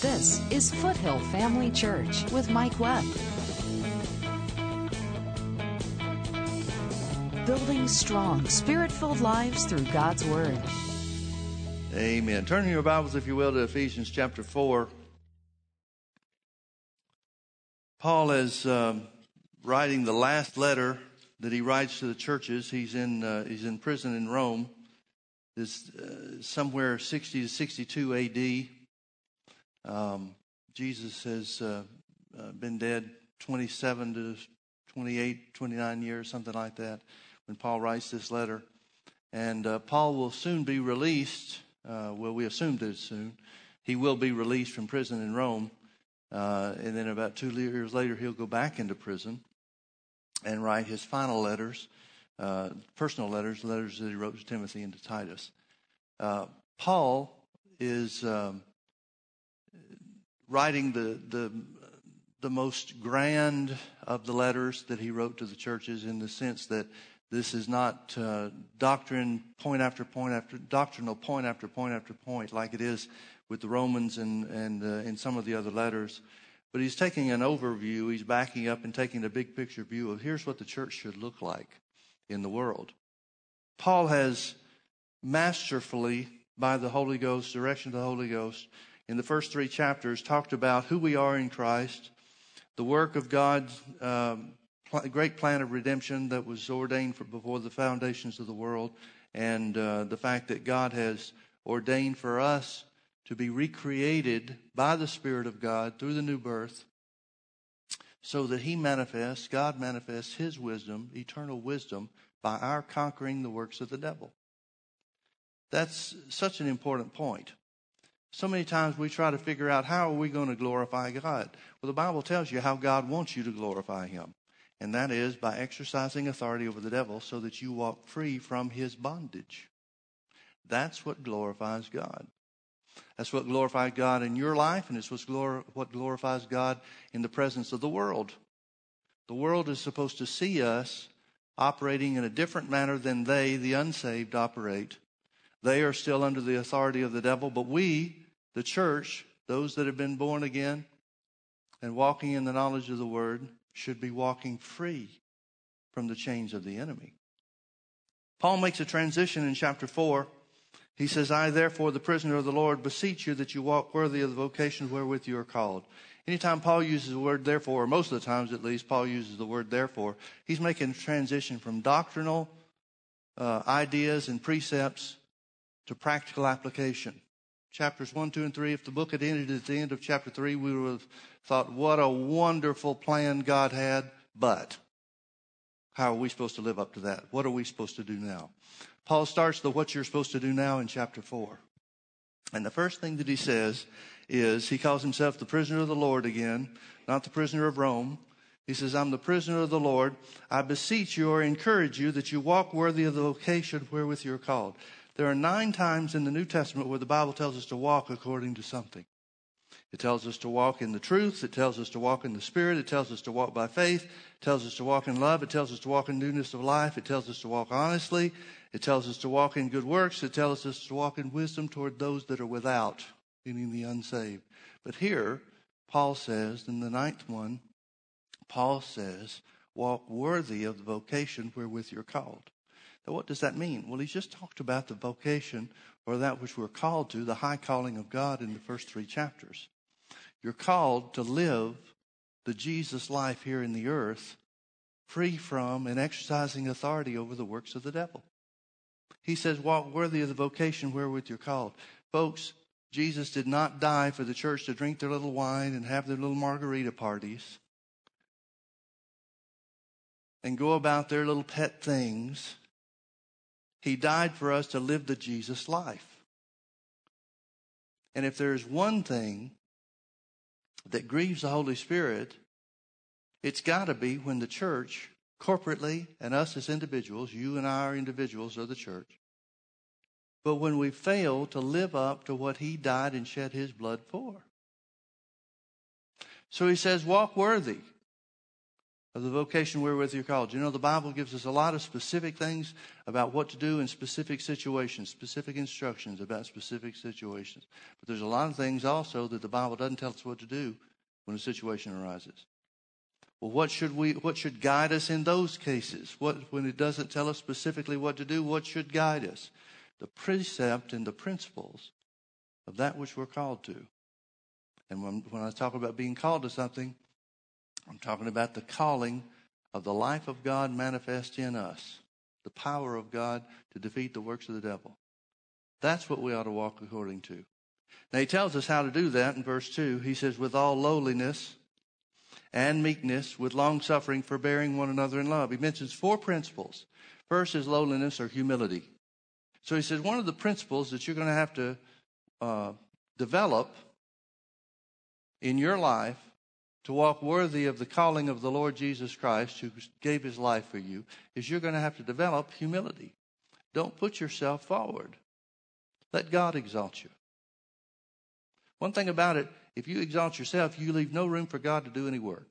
This is Foothill Family Church with Mike Webb. Building strong, spirit filled lives through God's Word. Amen. Turn your Bibles, if you will, to Ephesians chapter 4. Paul is um, writing the last letter that he writes to the churches. He's in, uh, he's in prison in Rome. It's uh, somewhere 60 to 62 AD. Um, Jesus has uh, uh, been dead 27 to 28, 29 years, something like that, when Paul writes this letter. And uh, Paul will soon be released. Uh, well, we assume that soon. He will be released from prison in Rome. Uh, and then about two years later, he'll go back into prison and write his final letters, uh, personal letters, letters that he wrote to Timothy and to Titus. Paul is um, writing the, the, the most grand of the letters that he wrote to the churches in the sense that this is not uh, doctrine point after point after doctrinal point after point after point like it is with the Romans and and uh, in some of the other letters, but he's taking an overview. He's backing up and taking a big picture view of here's what the church should look like in the world. Paul has masterfully, by the Holy Ghost, direction of the Holy Ghost, in the first three chapters talked about who we are in Christ, the work of God's um, great plan of redemption that was ordained for before the foundations of the world, and uh, the fact that God has ordained for us to be recreated by the Spirit of God through the new birth so that He manifests, God manifests His wisdom, eternal wisdom, by our conquering the works of the devil. That's such an important point. So many times we try to figure out how are we going to glorify God. Well, the Bible tells you how God wants you to glorify Him, and that is by exercising authority over the devil so that you walk free from his bondage. That's what glorifies God. That's what glorifies God in your life, and it's what glorifies God in the presence of the world. The world is supposed to see us operating in a different manner than they, the unsaved, operate. They are still under the authority of the devil, but we, the church, those that have been born again and walking in the knowledge of the word, should be walking free from the chains of the enemy. Paul makes a transition in chapter 4. He says, I, therefore, the prisoner of the Lord, beseech you that you walk worthy of the vocation wherewith you are called. Anytime Paul uses the word therefore, or most of the times at least, Paul uses the word therefore, he's making a transition from doctrinal uh, ideas and precepts to practical application. Chapters 1, 2, and 3, if the book had ended at the end of chapter 3, we would have thought, what a wonderful plan God had, but how are we supposed to live up to that? What are we supposed to do now? Paul starts the what you're supposed to do now in chapter 4. And the first thing that he says is he calls himself the prisoner of the Lord again, not the prisoner of Rome. He says, I'm the prisoner of the Lord. I beseech you or encourage you that you walk worthy of the vocation wherewith you're called. There are nine times in the New Testament where the Bible tells us to walk according to something. It tells us to walk in the truth. It tells us to walk in the Spirit. It tells us to walk by faith. It tells us to walk in love. It tells us to walk in newness of life. It tells us to walk honestly. It tells us to walk in good works. It tells us to walk in wisdom toward those that are without, meaning the unsaved. But here, Paul says, in the ninth one, Paul says, walk worthy of the vocation wherewith you're called. What does that mean? Well, he's just talked about the vocation or that which we're called to, the high calling of God in the first three chapters. You're called to live the Jesus life here in the earth free from and exercising authority over the works of the devil. He says, walk worthy of the vocation wherewith you're called. Folks, Jesus did not die for the church to drink their little wine and have their little margarita parties and go about their little pet things. He died for us to live the Jesus life. And if there's one thing that grieves the Holy Spirit, it's got to be when the church, corporately, and us as individuals, you and I are individuals of the church, but when we fail to live up to what He died and shed His blood for. So He says, walk worthy of the vocation wherewith you're called. You know, the Bible gives us a lot of specific things about what to do in specific situations, specific instructions about specific situations. But there's a lot of things also that the Bible doesn't tell us what to do when a situation arises. Well, what should we, what should guide us in those cases? What, when it doesn't tell us specifically what to do, what should guide us? The precept and the principles of that which we're called to. And when, when I talk about being called to something, I'm talking about the calling of the life of God manifest in us, the power of God to defeat the works of the devil. That's what we ought to walk according to. Now, he tells us how to do that in verse 2. He says, with all lowliness and meekness, with long suffering, forbearing one another in love. He mentions four principles. First is lowliness or humility. So he says, one of the principles that you're going to have to uh, develop in your life to walk worthy of the calling of the Lord Jesus Christ, who gave his life for you, is you're going to have to develop humility. Don't put yourself forward. Let God exalt you. One thing about it, if you exalt yourself, you leave no room for God to do any work.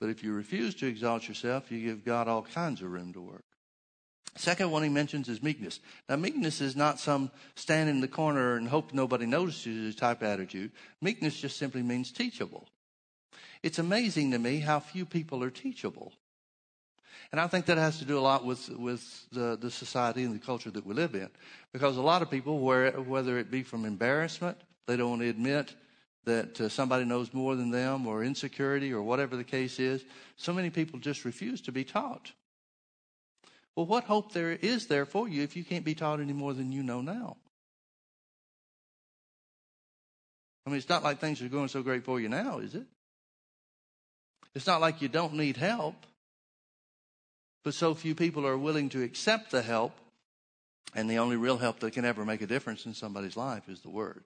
But if you refuse to exalt yourself, you give God all kinds of room to work. Second one he mentions is meekness. Now, meekness is not some stand in the corner and hope nobody notices type attitude. Meekness just simply means teachable. It's amazing to me how few people are teachable. And I think that has to do a lot with, with the, the society and the culture that we live in. Because a lot of people, where, whether it be from embarrassment, they don't want to admit that uh, somebody knows more than them, or insecurity, or whatever the case is, so many people just refuse to be taught. Well, what hope there is there for you if you can't be taught any more than you know now? I mean, it's not like things are going so great for you now, is it? It's not like you don't need help, but so few people are willing to accept the help, and the only real help that can ever make a difference in somebody's life is the Word.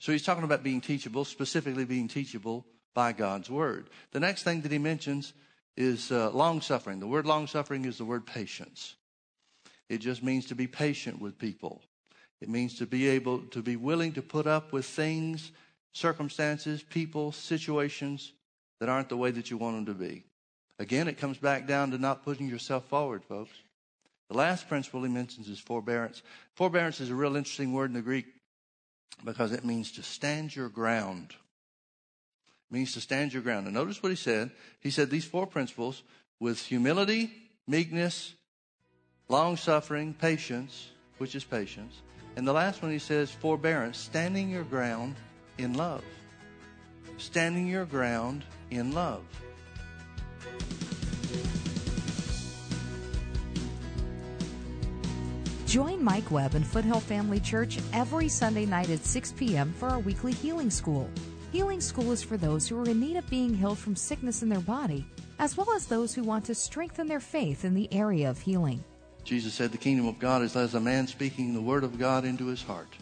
So he's talking about being teachable, specifically being teachable by God's Word. The next thing that he mentions is uh, long suffering. The word long suffering is the word patience. It just means to be patient with people. It means to be able to be willing to put up with things, circumstances, people, situations that aren't the way that you want them to be. Again, it comes back down to not putting yourself forward, folks. The last principle he mentions is forbearance. Forbearance is a real interesting word in the Greek because it means to stand your ground means to stand your ground. And notice what he said. He said these four principles with humility, meekness, long suffering, patience, which is patience. And the last one he says forbearance, standing your ground in love. Standing your ground in love. Join Mike Webb and Foothill Family Church every Sunday night at 6 p.m. for our weekly healing school. Healing School is for those who are in need of being healed from sickness in their body, as well as those who want to strengthen their faith in the area of healing. Jesus said, The kingdom of God is as a man speaking the word of God into his heart.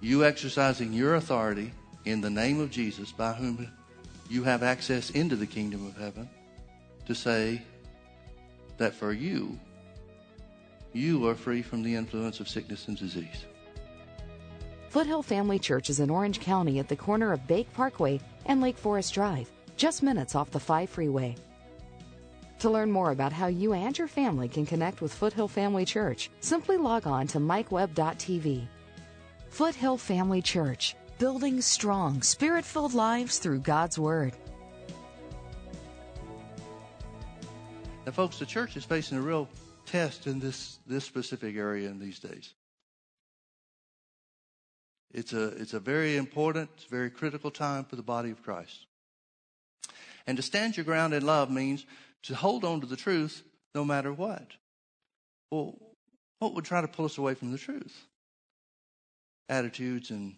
You exercising your authority in the name of Jesus, by whom you have access into the kingdom of heaven, to say that for you, you are free from the influence of sickness and disease. Foothill Family Church is in Orange County at the corner of Bake Parkway and Lake Forest Drive, just minutes off the 5 freeway. To learn more about how you and your family can connect with Foothill Family Church, simply log on to mikewebb.tv. Foothill Family Church, building strong, spirit filled lives through God's Word. Now, folks, the church is facing a real test in this, this specific area in these days. It's a, it's a very important, very critical time for the body of Christ. And to stand your ground in love means to hold on to the truth no matter what. Well, what would try to pull us away from the truth? Attitudes and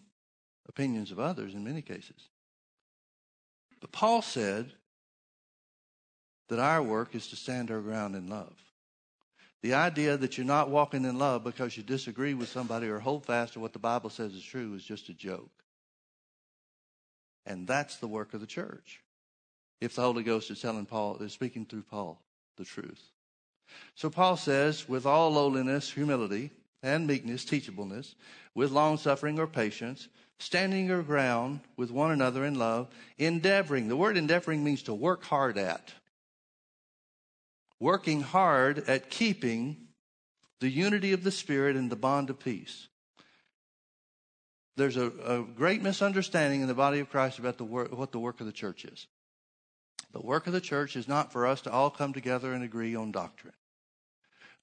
opinions of others in many cases. But Paul said that our work is to stand our ground in love. The idea that you're not walking in love because you disagree with somebody or hold fast to what the Bible says is true is just a joke. And that's the work of the church. If the Holy Ghost is telling Paul, is speaking through Paul the truth. So Paul says, with all lowliness, humility, and meekness, teachableness, with long suffering or patience, standing your ground with one another in love, endeavoring. The word endeavoring means to work hard at. Working hard at keeping the unity of the Spirit and the bond of peace. There's a, a great misunderstanding in the body of Christ about the work, what the work of the church is. The work of the church is not for us to all come together and agree on doctrine.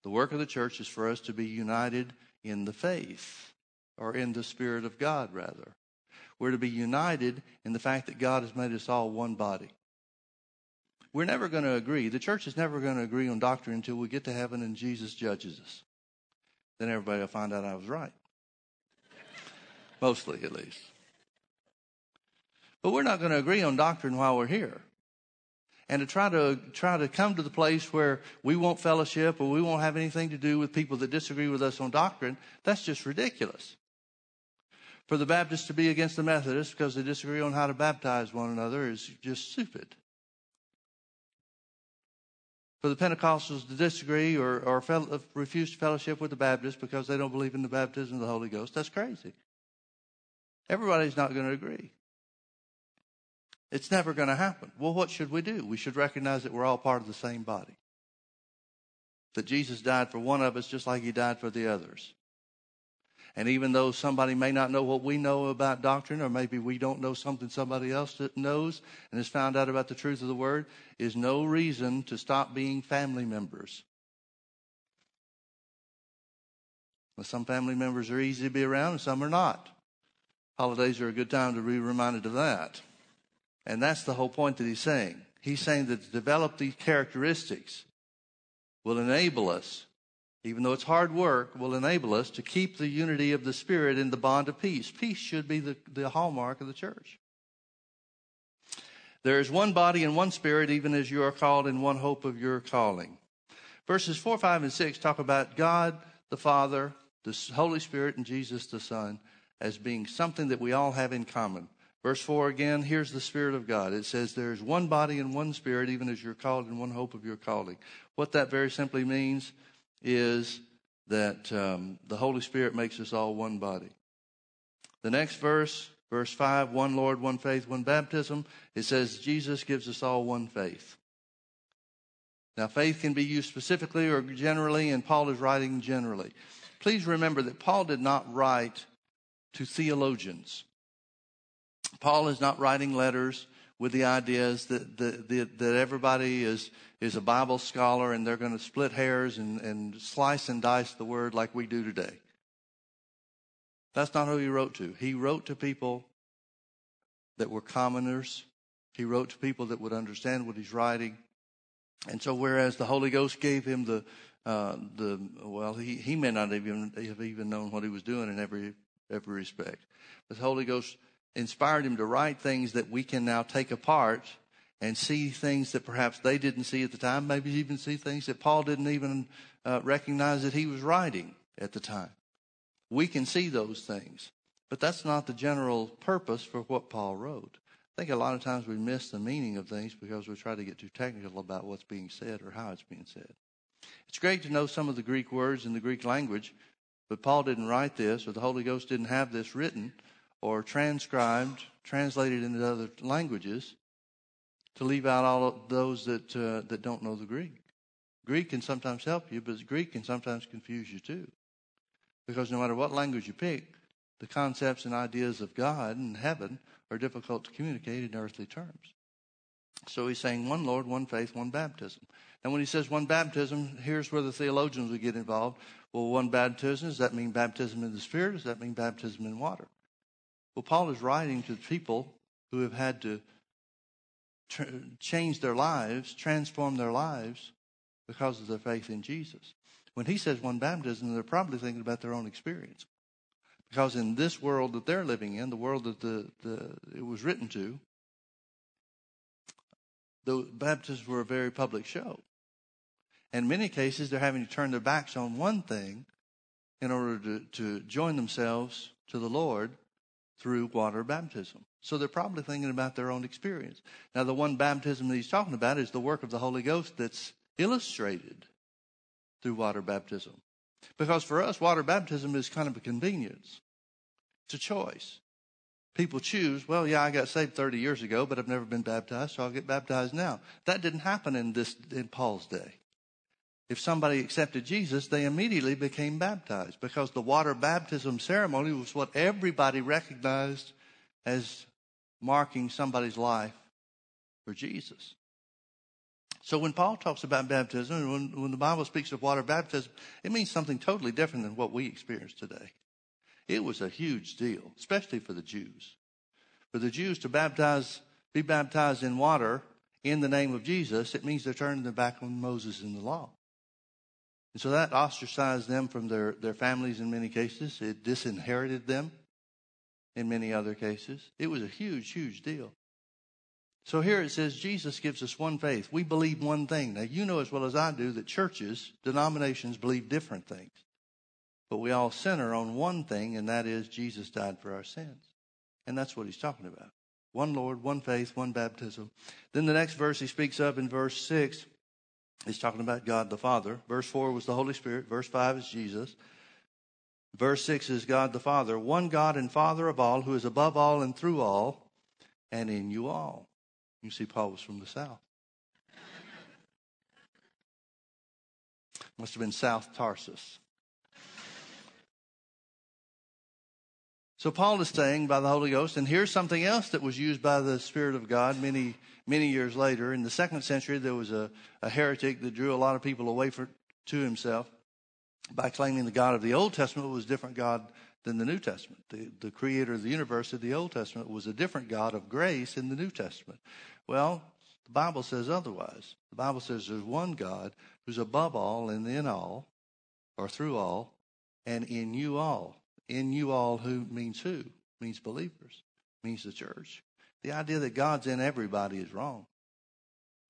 The work of the church is for us to be united in the faith, or in the Spirit of God, rather. We're to be united in the fact that God has made us all one body. We're never going to agree. The church is never going to agree on doctrine until we get to heaven and Jesus judges us. Then everybody will find out I was right. Mostly, at least. But we're not going to agree on doctrine while we're here and to try to try to come to the place where we won't fellowship or we won't have anything to do with people that disagree with us on doctrine, that's just ridiculous. For the Baptists to be against the Methodists because they disagree on how to baptize one another is just stupid. For the Pentecostals to disagree or, or refuse to fellowship with the Baptists because they don't believe in the baptism of the Holy Ghost, that's crazy. Everybody's not going to agree. It's never going to happen. Well, what should we do? We should recognize that we're all part of the same body. That Jesus died for one of us just like he died for the others. And even though somebody may not know what we know about doctrine, or maybe we don't know something somebody else knows and has found out about the truth of the word, is no reason to stop being family members. Well, some family members are easy to be around and some are not. Holidays are a good time to be reminded of that. And that's the whole point that he's saying. He's saying that to develop these characteristics will enable us, even though it's hard work, will enable us to keep the unity of the Spirit in the bond of peace. Peace should be the, the hallmark of the church. There is one body and one spirit, even as you are called in one hope of your calling. Verses 4, 5, and 6 talk about God the Father, the Holy Spirit, and Jesus the Son as being something that we all have in common. Verse 4 again, here's the Spirit of God. It says, There's one body and one Spirit, even as you're called in one hope of your calling. What that very simply means is that um, the Holy Spirit makes us all one body. The next verse, verse 5, one Lord, one faith, one baptism, it says, Jesus gives us all one faith. Now, faith can be used specifically or generally, and Paul is writing generally. Please remember that Paul did not write to theologians. Paul is not writing letters with the ideas that, that, that everybody is, is a Bible scholar and they're going to split hairs and, and slice and dice the word like we do today. That's not who he wrote to. He wrote to people that were commoners. He wrote to people that would understand what he's writing. And so, whereas the Holy Ghost gave him the, uh, the well, he, he may not even have even known what he was doing in every every respect. But the Holy Ghost inspired him to write things that we can now take apart and see things that perhaps they didn't see at the time, maybe even see things that Paul didn't even uh, recognize that he was writing at the time. We can see those things, but that's not the general purpose for what Paul wrote. I think a lot of times we miss the meaning of things because we try to get too technical about what's being said or how it's being said. It's great to know some of the Greek words in the Greek language, but Paul didn't write this, or the Holy Ghost didn't have this written or transcribed, translated into other languages to leave out all of those that, uh, that don't know the Greek. Greek can sometimes help you, but Greek can sometimes confuse you too. Because no matter what language you pick, the concepts and ideas of God and heaven are difficult to communicate in earthly terms. So he's saying one Lord, one faith, one baptism. And when he says one baptism, here's where the theologians would get involved. Well, one baptism, does that mean baptism in the Spirit? Does that mean baptism in water? Well, Paul is writing to people who have had to tr- change their lives, transform their lives because of their faith in Jesus. When he says one baptism, they're probably thinking about their own experience. Because in this world that they're living in, the world that the, the it was written to, the Baptists were a very public show. In many cases, they're having to turn their backs on one thing in order to, to join themselves to the Lord through water baptism. So they're probably thinking about their own experience. Now, the one baptism that he's talking about is the work of the Holy Ghost that's illustrated through water baptism. Because for us, water baptism is kind of a convenience. It's a choice. People choose, well, yeah, I got saved 30 years ago, but I've never been baptized, so I'll get baptized now. That didn't happen in this in Paul's day. If somebody accepted Jesus, they immediately became baptized because the water baptism ceremony was what everybody recognized as marking somebody's life for Jesus. So when Paul talks about baptism, and when, when the Bible speaks of water baptism, it means something totally different than what we experience today. It was a huge deal, especially for the Jews. For the Jews to baptize, be baptized in water in the name of Jesus, it means they're turning their back on Moses and the law. And so that ostracized them from their, their families in many cases. It disinherited them in many other cases. It was a huge, huge deal. So here it says Jesus gives us one faith. We believe one thing. Now, you know as well as I do that churches, denominations believe different things. But we all center on one thing, and that is Jesus died for our sins. And that's what he's talking about. One Lord, one faith, one baptism. Then the next verse he speaks of in verse 6, he's talking about God the Father. Verse 4 was the Holy Spirit. Verse 5 is Jesus. Verse 6 is God the Father, one God and Father of all, who is above all and through all, and in you all. You see, Paul was from the South. Must have been South Tarsus. So Paul is saying by the Holy Ghost, and here's something else that was used by the Spirit of God many, many years later. In the second century, there was a, a heretic that drew a lot of people away for, to himself by claiming the God of the Old Testament was a different God than the New Testament. The, the creator of the universe of the Old Testament was a different God of grace in the New Testament. Well, the Bible says otherwise. The Bible says there's one God who's above all and in all, or through all, and in you all. In you all, who means who? Means believers, means the church. The idea that God's in everybody is wrong.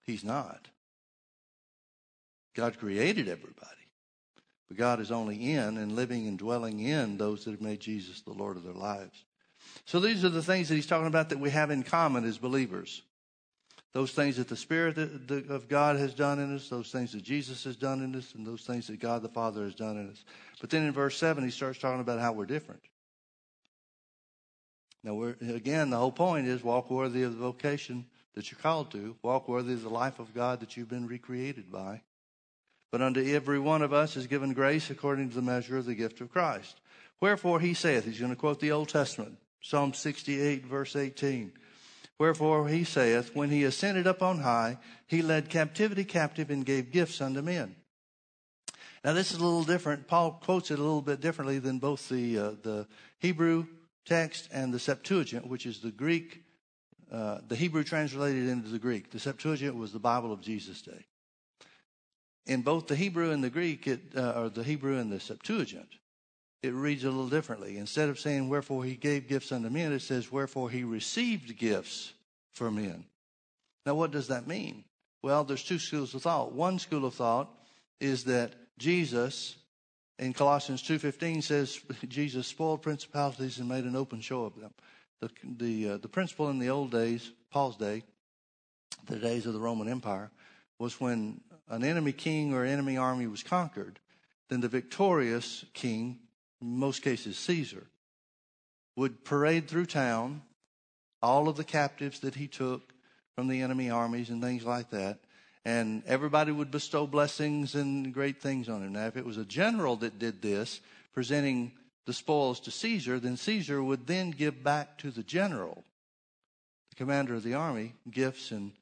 He's not. God created everybody. But God is only in and living and dwelling in those that have made Jesus the Lord of their lives. So these are the things that he's talking about that we have in common as believers. Those things that the Spirit of God has done in us, those things that Jesus has done in us, and those things that God the Father has done in us. But then in verse 7, he starts talking about how we're different. Now, again, the whole point is walk worthy of the vocation that you're called to, walk worthy of the life of God that you've been recreated by. But unto every one of us is given grace according to the measure of the gift of Christ. Wherefore he saith, he's going to quote the Old Testament, Psalm 68, verse 18. Wherefore he saith, When he ascended up on high, he led captivity captive and gave gifts unto men. Now this is a little different. Paul quotes it a little bit differently than both the uh, the Hebrew text and the Septuagint, which is the Greek, uh, the Hebrew translated into the Greek. The Septuagint was the Bible of Jesus' day. In both the Hebrew and the Greek, it, uh, or the Hebrew and the Septuagint, it reads a little differently. Instead of saying, Wherefore he gave gifts unto men, it says, Wherefore he received gifts for men. Now, what does that mean? Well, there's two schools of thought. One school of thought is that Jesus in Colossians 2:15 says Jesus spoiled principalities and made an open show of them. The the uh, the principle in the old days, Paul's day, the days of the Roman Empire, was when an enemy king or enemy army was conquered, then the victorious king, in most cases Caesar, would parade through town all of the captives that he took from the enemy armies and things like that and everybody would bestow blessings and great things on him. Now, if it was a general that did this, presenting the spoils to Caesar, then Caesar would then give back to the general, the commander of the army, gifts and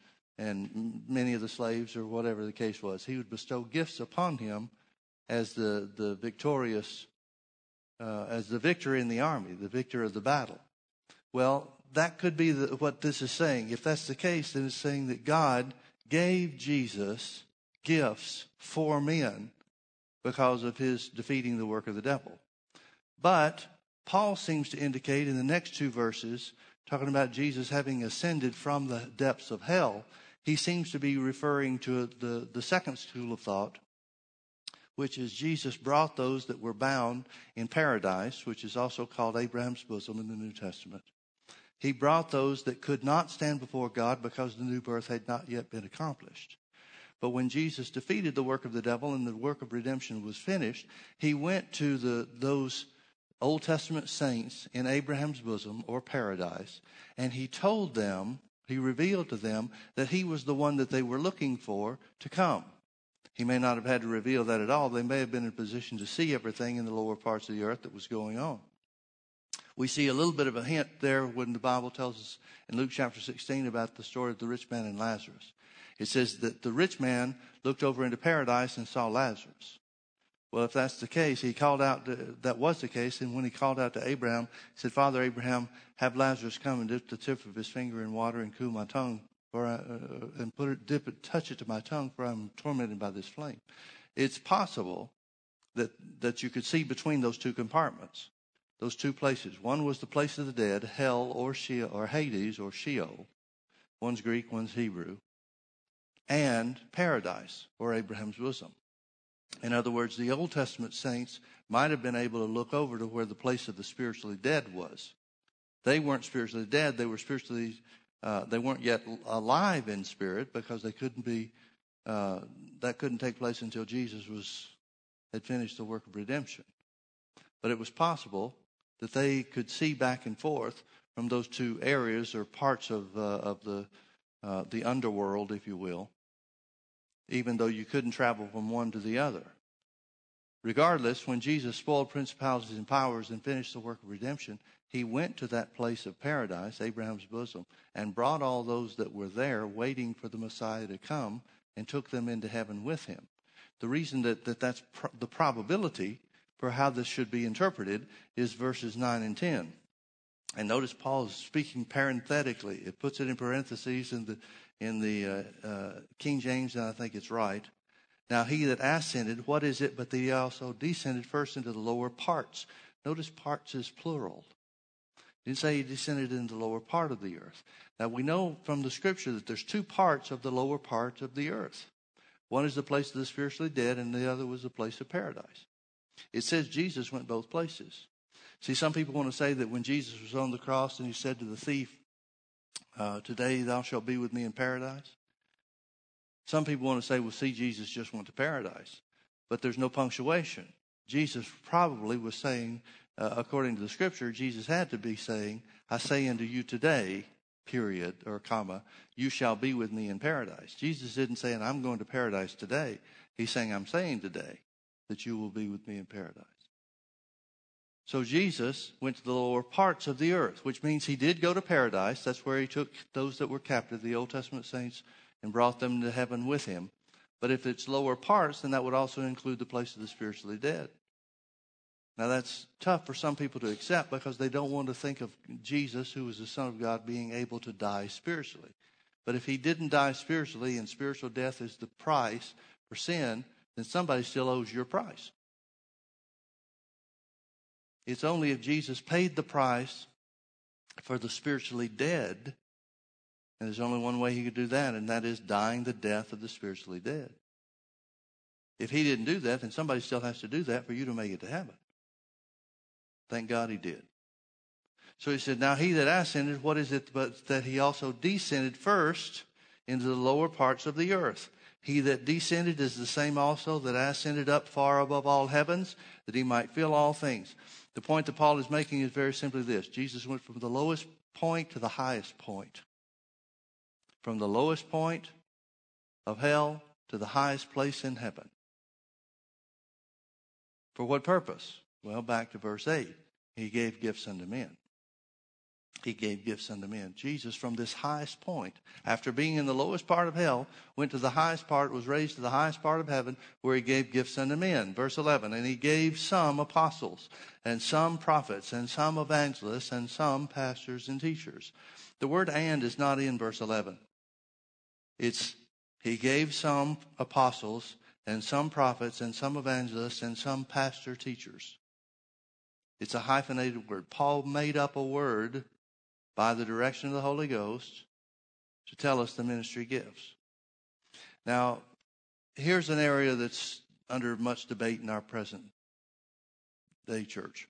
and many of the slaves or whatever the case was. He would bestow gifts upon him as the the victorious, uh, as the victor in the army, the victor of the battle. Well, that could be the, what this is saying. If that's the case, then it's saying that God gave Jesus gifts for men because of his defeating the work of the devil. But Paul seems to indicate in the next two verses, talking about Jesus having ascended from the depths of hell, he seems to be referring to the, the second school of thought, which is Jesus brought those that were bound in paradise, which is also called Abraham's bosom in the New Testament. He brought those that could not stand before God because the new birth had not yet been accomplished. But when Jesus defeated the work of the devil and the work of redemption was finished, he went to the, those Old Testament saints in Abraham's bosom or paradise, and he told them, he revealed to them that he was the one that they were looking for to come. He may not have had to reveal that at all. They may have been in a position to see everything in the lower parts of the earth that was going on. We see a little bit of a hint there when the Bible tells us in Luke chapter 16 about the story of the rich man and Lazarus. It says that the rich man looked over into paradise and saw Lazarus. Well, if that's the case, he called out, to, that was the case, and when he called out to Abraham, he said, Father Abraham, have Lazarus come and dip the tip of his finger in water and cool my tongue, for I, uh, and put it, dip it, touch it to my tongue, for I'm tormented by this flame. It's possible that, that you could see between those two compartments those two places. One was the place of the dead, hell or Sheol, or Hades or Sheol. One's Greek, one's Hebrew. And paradise or Abraham's bosom. In other words, the Old Testament saints might have been able to look over to where the place of the spiritually dead was. They weren't spiritually dead, they were spiritually, uh, they weren't yet alive in spirit because they couldn't be, uh, that couldn't take place until Jesus was, had finished the work of redemption. But it was possible that they could see back and forth from those two areas or parts of, uh, of the, uh, the underworld, if you will, even though you couldn't travel from one to the other. Regardless, when Jesus spoiled principalities and powers and finished the work of redemption, he went to that place of paradise, Abraham's bosom, and brought all those that were there waiting for the Messiah to come and took them into heaven with him. The reason that, that that's the probability for how this should be interpreted is verses 9 and 10. And notice Paul is speaking parenthetically. It puts it in parentheses in the, in the uh, uh, King James, and I think it's right. Now, he that ascended, what is it but that he also descended first into the lower parts? Notice parts is plural. He didn't say he descended into the lower part of the earth. Now, we know from the scripture that there's two parts of the lower part of the earth. One is the place of the spiritually dead, and the other was the place of paradise. It says Jesus went both places. See, some people want to say that when Jesus was on the cross and he said to the thief, uh, Today thou shalt be with me in paradise. Some people want to say, well, see, Jesus just went to paradise. But there's no punctuation. Jesus probably was saying, uh, according to the scripture, Jesus had to be saying, I say unto you today, period, or comma, you shall be with me in paradise. Jesus isn't saying, I'm going to paradise today. He's saying, I'm saying today that you will be with me in paradise. So Jesus went to the lower parts of the earth, which means he did go to paradise. That's where he took those that were captive, the Old Testament saints, and brought them to heaven with him. But if it's lower parts, then that would also include the place of the spiritually dead. Now that's tough for some people to accept because they don't want to think of Jesus, who was the Son of God, being able to die spiritually. But if he didn't die spiritually and spiritual death is the price for sin, then somebody still owes your price. It's only if Jesus paid the price for the spiritually dead, and there's only one way he could do that, and that is dying the death of the spiritually dead. If he didn't do that, then somebody still has to do that for you to make it to heaven. Thank God he did. So he said, Now he that ascended, what is it but that he also descended first into the lower parts of the earth? He that descended is the same also that ascended up far above all heavens, that he might fill all things. The point that Paul is making is very simply this Jesus went from the lowest point to the highest point. From the lowest point of hell to the highest place in heaven. For what purpose? Well, back to verse 8. He gave gifts unto men he gave gifts unto men. Jesus, from this highest point, after being in the lowest part of hell, went to the highest part, was raised to the highest part of heaven, where he gave gifts unto men. Verse 11, and he gave some apostles, and some prophets, and some evangelists, and some pastors and teachers. The word and is not in verse 11. It's, he gave some apostles, and some prophets, and some evangelists, and some pastor teachers. It's a hyphenated word. Paul made up a word by the direction of the Holy Ghost to tell us the ministry gifts. Now, here's an area that's under much debate in our present day church.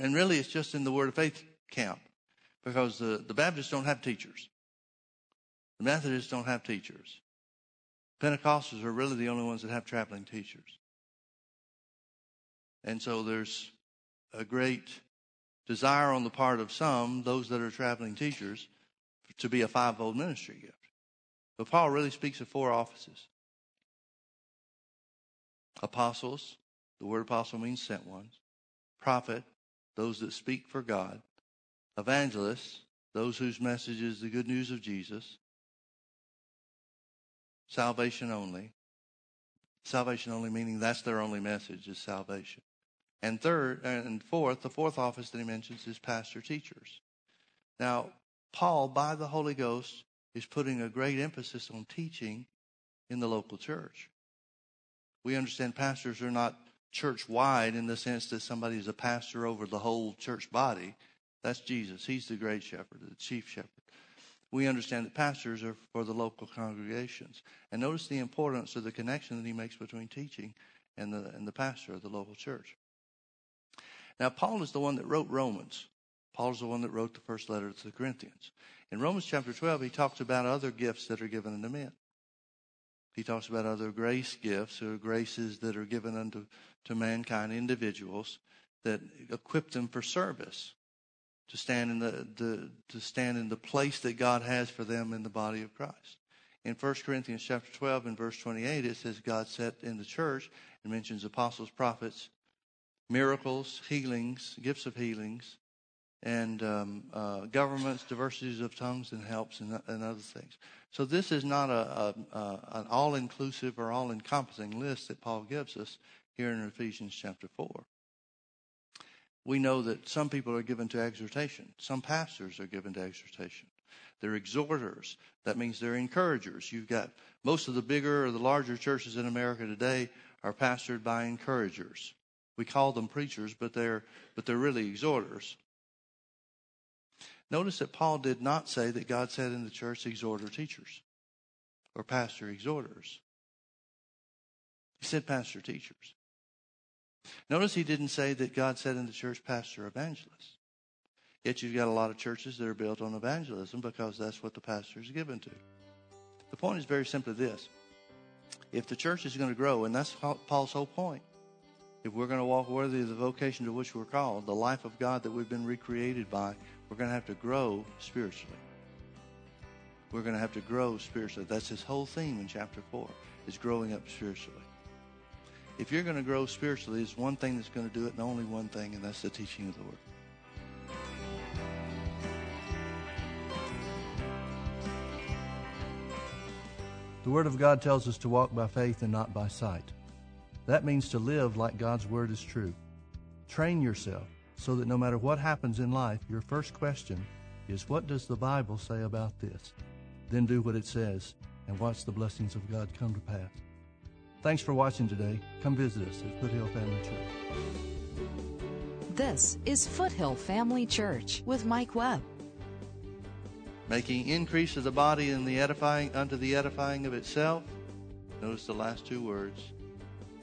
And really, it's just in the Word of Faith camp because the, the Baptists don't have teachers, the Methodists don't have teachers. Pentecostals are really the only ones that have traveling teachers. And so there's a great desire on the part of some, those that are traveling teachers, to be a fivefold ministry gift. But Paul really speaks of four offices apostles, the word apostle means sent ones, prophet, those that speak for God, evangelists, those whose message is the good news of Jesus, salvation only. Salvation only meaning that's their only message is salvation. And third and fourth, the fourth office that he mentions is pastor teachers. Now, Paul, by the Holy Ghost, is putting a great emphasis on teaching in the local church. We understand pastors are not church wide in the sense that somebody is a pastor over the whole church body. That's Jesus. He's the great shepherd, the chief shepherd. We understand that pastors are for the local congregations. And notice the importance of the connection that he makes between teaching and the, and the pastor of the local church. Now, Paul is the one that wrote Romans. Paul is the one that wrote the first letter to the Corinthians. In Romans chapter 12, he talks about other gifts that are given unto men. He talks about other grace gifts or graces that are given unto to mankind, individuals that equip them for service, to stand in the, the to stand in the place that God has for them in the body of Christ. In 1 Corinthians chapter 12 and verse 28, it says God set in the church and mentions apostles, prophets, miracles, healings, gifts of healings, and um, uh, governments, diversities of tongues and helps, and, and, other things. So this is not a, a, a an all-inclusive or all-encompassing list that Paul gives us here in Ephesians chapter four. We know that some people are given to exhortation. Some pastors are given to exhortation. They're exhorters. That means they're encouragers. You've got most of the bigger or the larger churches in America today are pastored by encouragers. We call them preachers, but they're, but they're really exhorters. Notice that Paul did not say that God said in the church exhorter teachers or pastor exhorters. He said pastor teachers. Notice he didn't say that God said in the church pastor evangelists. Yet you've got a lot of churches that are built on evangelism because that's what the pastor is given to. The point is very simply this. If the church is going to grow, and that's Paul's whole point, if we're going to walk worthy of the vocation to which we're called, the life of God that we've been recreated by, we're going to have to grow spiritually. We're going to have to grow spiritually. That's his whole theme in chapter 4, is growing up spiritually. If you're going to grow spiritually, there's one thing that's going to do it, and only one thing, and that's the teaching of the Word. The Word of God tells us to walk by faith and not by sight. That means to live like God's Word is true. Train yourself so that no matter what happens in life, your first question is, What does the Bible say about this? Then do what it says and watch the blessings of God come to pass. Thanks for watching today. Come visit us at Foothill Family Church. This is Foothill Family Church with Mike Webb. Making increase of the body in the edifying unto the edifying of itself. Notice the last two words